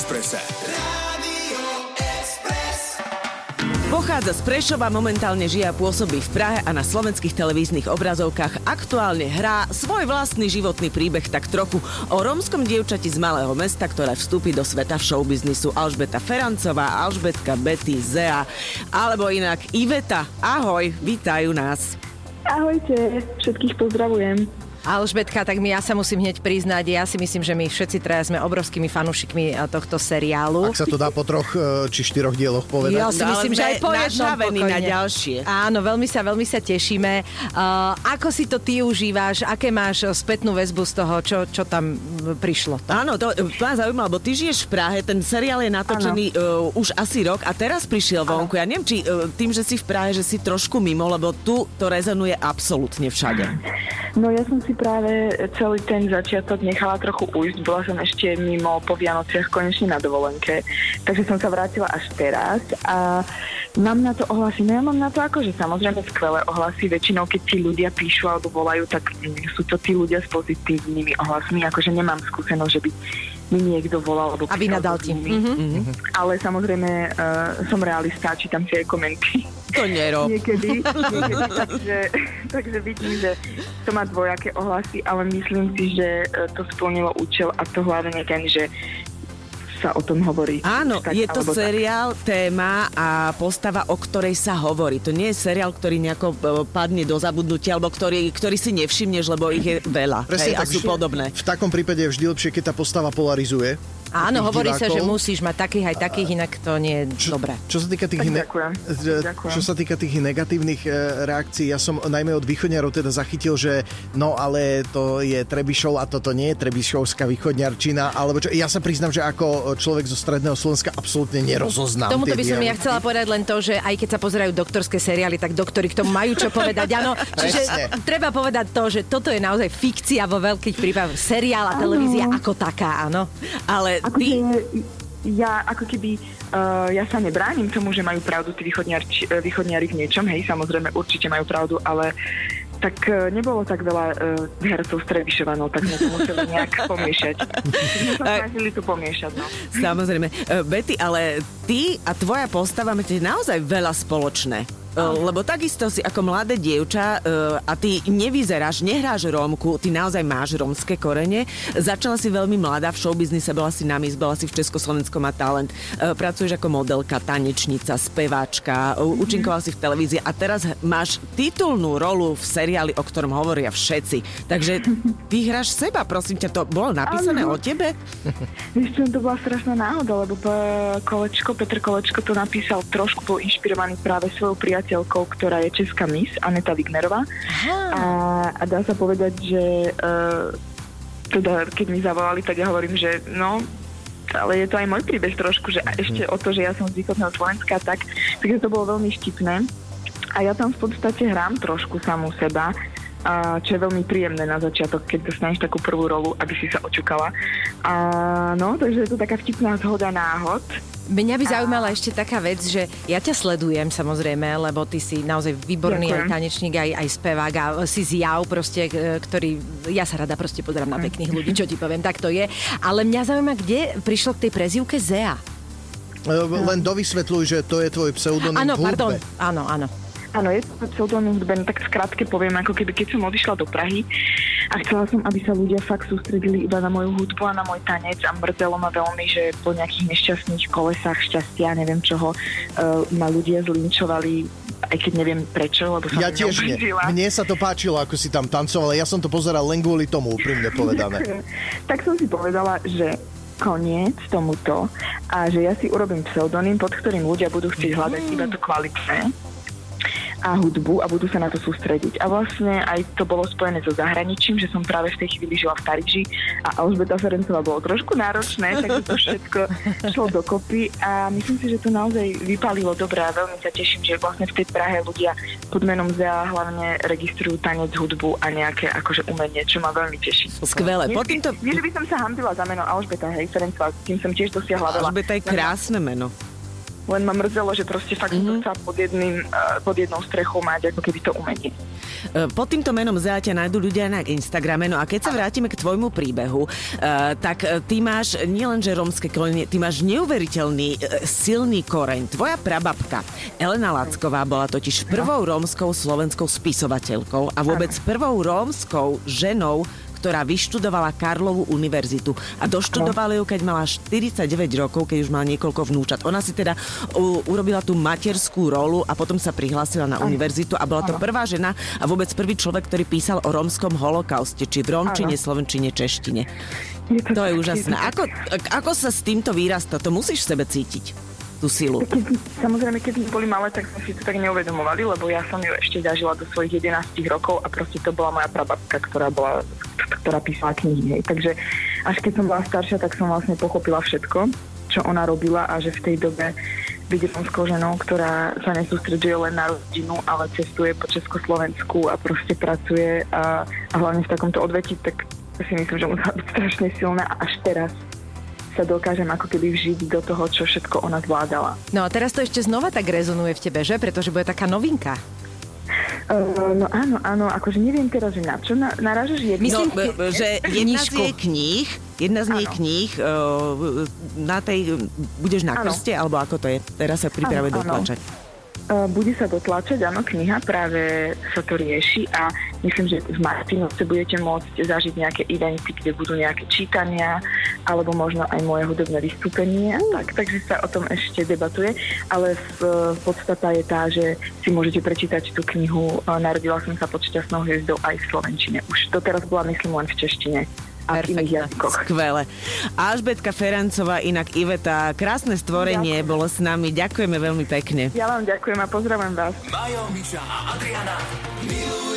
Expresse. Pochádza z Prešova, momentálne žije a pôsobí v Prahe a na slovenských televíznych obrazovkách aktuálne hrá svoj vlastný životný príbeh tak trochu o rómskom dievčati z malého mesta, ktoré vstúpi do sveta v showbiznisu Alžbeta Ferancová, Alžbetka Betty Zea, alebo inak Iveta. Ahoj, vítajú nás. Ahojte, všetkých pozdravujem. Alžbetka, tak my ja sa musím hneď priznať, ja si myslím, že my všetci traja sme obrovskými fanúšikmi eh, tohto seriálu. Ak sa to dá po troch eh, či štyroch dieloch povedať. Ja si No, myslím, že aj po jednom na ďalšie. Áno, veľmi sa, veľmi sa tešíme. Uh, ako si to ty užíváš? Aké máš spätnú väzbu z toho, čo, čo tam prišlo? Áno, to ma zaujímalo, lebo ty žiješ v Prahe, ten seriál je natočený uh, už asi rok a teraz prišiel vonku. Ja neviem, či uh, tým, že si v Prahe, že si trošku mimo, lebo tu to rezonuje absolútne všade. No ja som si práve celý ten začiatok nechala trochu ujsť. Bola som ešte mimo po Vianociach konečne na dovolenke, takže som sa vrátila až teraz a mám na to ohlasy. No ja mám na to akože samozrejme skvelé ohlasy. Väčšinou, keď ti ľudia píšu alebo volajú, tak mm, sú to tí ľudia s pozitívnymi ohlasmi. Akože nemám skúsenosť, že by mi niekto volal. Alebo A vynadal ti. nimi. Mhm. Ale samozrejme uh, som realista, čítam si aj komenty. To nerob. Niekedy, niekedy takže, takže vidím, že to má dvojaké ohlasy, ale myslím si, že e, to splnilo účel a to hlavne ten, že sa o tom hovorí. Áno, Tak je to alebo tak. seriál, téma a postava, o ktorej sa hovorí. To nie je seriál, ktorý nejako e, padne do zabudnutia, alebo ktorý, ktorý si nevšimneš, lebo ich je veľa. hej, a sú podobné. V takom prípade je vždy lepšie, keď tá postava polarizuje. Áno, hovorí sa, že divákov. musíš mať takých aj takých, inak to nie je dobré. Čo sa týka tých, ne- čo sa týka tých negatívnych e, reakcií, ja som najmä od východňarov teda zachytil, že no ale to je Trebišov a toto nie je Trebišovská východňarčina, alebo čo, ja sa priznám, že ako človek zo stredného Slovenska absolútne nerozoznám. Tomuto by som ja chcela povedať len to, že aj keď sa pozerajú doktorské seriály, tak doktori k tomu majú čo povedať. Áno, čiže Presne. treba povedať to, že toto je naozaj fikcia vo veľkých prípadoch. Seriál a televízia ako taká, áno. Ale Akože ty... ja ako keby, uh, ja sa nebránim tomu, že majú pravdu tí východniari, východniari v niečom, hej, samozrejme určite majú pravdu, ale tak uh, nebolo tak veľa uh, hercov z Trebišova, no tak sme to museli nejak pomiešať. Snažili to pomiešať, no. Samozrejme. E, Betty, ale ty a tvoja postava máte naozaj veľa spoločné. E, Lebo takisto si ako mladé dievča e, a ty nevyzeráš, nehráš Rómku, ty naozaj máš rómske korene. Začala si veľmi mladá v showbiznise, bola si na mis, bola si v Československom má talent. E, Pracuješ ako modelka, tanečnica, speváčka, e, účinkovala si v televízii a teraz máš titulnú rolu v seriáli, o ktorom hovoria všetci. Takže ty hráš seba, prosím ťa, to bolo napísané Áno. o tebe? Vieš to bola strašná náhoda, lebo Kolečko, Petr Kolečko to napísal trošku bol inšpirovaný práve svojou priateľkou, ktorá je česká mis, Aneta Wignerová. A, a dá sa povedať, že uh, teda keď mi zavolali, tak ja hovorím, že no, ale je to aj môj príbeh trošku, že a ešte o to, že ja som z východného Slovenska, tak, takže to bolo veľmi štipné. A ja tam v podstate hrám trošku samú seba, a čo je veľmi príjemné na začiatok, keď dostaneš takú prvú rolu, aby si sa očukala. A no, takže je to taká vtipná zhoda náhod. Mňa by zaujímala ešte taká vec, že ja ťa sledujem samozrejme, lebo ty si naozaj výborný Ďakujem. aj tanečník, aj, aj spevák a si zjav proste, ktorý, ja sa rada proste pozerám na pekných ľudí, čo ti poviem, tak to je. Ale mňa zaujíma, kde prišlo k tej prezývke Zea. E, Len dovysvetľuj, že to je tvoj pseudonym Áno, pardon, áno, áno. Áno, je to pseudonym hudben, tak skrátke poviem, ako keby keď som odišla do Prahy a chcela som, aby sa ľudia fakt sústredili iba na moju hudbu a na môj tanec a mrzelo ma veľmi, že po nejakých nešťastných kolesách šťastia, neviem čoho, uh, ma ľudia zlinčovali, aj keď neviem prečo, lebo som Ja tiež nie. Mne sa to páčilo, ako si tam tancovala. Ja som to pozeral len kvôli tomu, úprimne povedané. tak som si povedala, že koniec tomuto a že ja si urobím pseudonym, pod ktorým ľudia budú chcieť hľadať iba to kvalitné a hudbu a budú sa na to sústrediť. A vlastne aj to bolo spojené so zahraničím, že som práve v tej chvíli žila v Paríži a Alžbeta Ferencová bolo trošku náročné, takže to všetko šlo dokopy a myslím si, že to naozaj vypálilo dobre a veľmi sa teším, že vlastne v tej Prahe ľudia pod menom Zea hlavne registrujú tanec, hudbu a nejaké akože umenie, čo ma veľmi teší. Skvelé. Nie, Po týmto... nie, že by som sa hambila za meno Alžbeta, hej, Ferencová, tým som tiež dosiahla veľa. Alžbeta je krásne meno. Len ma mrzelo, že proste fakt mm-hmm. chcela pod, jedným, uh, pod jednou strechou mať ako keby to umenie. E, pod týmto menom Zea ťa nájdú ľudia na Instagrame. No a keď sa vrátime k tvojmu príbehu, uh, tak ty máš nielenže rómske korene, ty máš neuveriteľný silný koreň. Tvoja prababka Elena Lacková bola totiž prvou rómskou slovenskou spisovateľkou a vôbec prvou rómskou ženou, ktorá vyštudovala Karlovú univerzitu a doštudovala ju, keď mala 49 rokov, keď už mala niekoľko vnúčat. Ona si teda u, urobila tú materskú rolu a potom sa prihlásila na univerzitu a bola to prvá žena a vôbec prvý človek, ktorý písal o rómskom holokauste, či v rómčine, slovenčine, češtine. Je to, to je úžasné. Ako, ako sa s týmto vyrasta? To musíš v sebe cítiť tú silu? Samozrejme, keď sme boli malé, tak sme si to tak neuvedomovali, lebo ja som ju ešte zažila do svojich 11 rokov a proste to bola moja prababka, ktorá, bola, ktorá písala knihy. Takže až keď som bola staršia, tak som vlastne pochopila všetko, čo ona robila a že v tej dobe byť romskou ženou, ktorá sa nesústreduje len na rodinu, ale cestuje po Československu a proste pracuje a, a hlavne v takomto odvetí, tak si myslím, že musela byť strašne silná až teraz sa dokážem ako keby vžiť do toho, čo všetko ona zvládala. No a teraz to ešte znova tak rezonuje v tebe, že? Pretože bude taká novinka. Uh, no áno, áno, akože neviem teraz, že na čo na, narážaš jedno. Myslím, no, že jedna z jej kníh, jedna z jej kníh uh, na tej, budeš na krste, alebo ako to je? Teraz sa pripravuje dotlačať. Bude sa dotlačať, áno, kniha práve sa to rieši a myslím, že v Martinovce budete môcť zažiť nejaké eventy, kde budú nejaké čítania alebo možno aj moje hudobné vystúpenie. Tak, takže sa o tom ešte debatuje, ale v, v podstata je tá, že si môžete prečítať tú knihu Narodila som sa pod šťastnou hviezdou aj v Slovenčine. Už doteraz bola myslím len v češtine a Skvelé. Alžbetka Ferancová, inak Iveta, krásne stvorenie ďakujem. bolo s nami. Ďakujeme veľmi pekne. Ja vám ďakujem a pozdravujem vás. Majo, Miša a Adriana milujú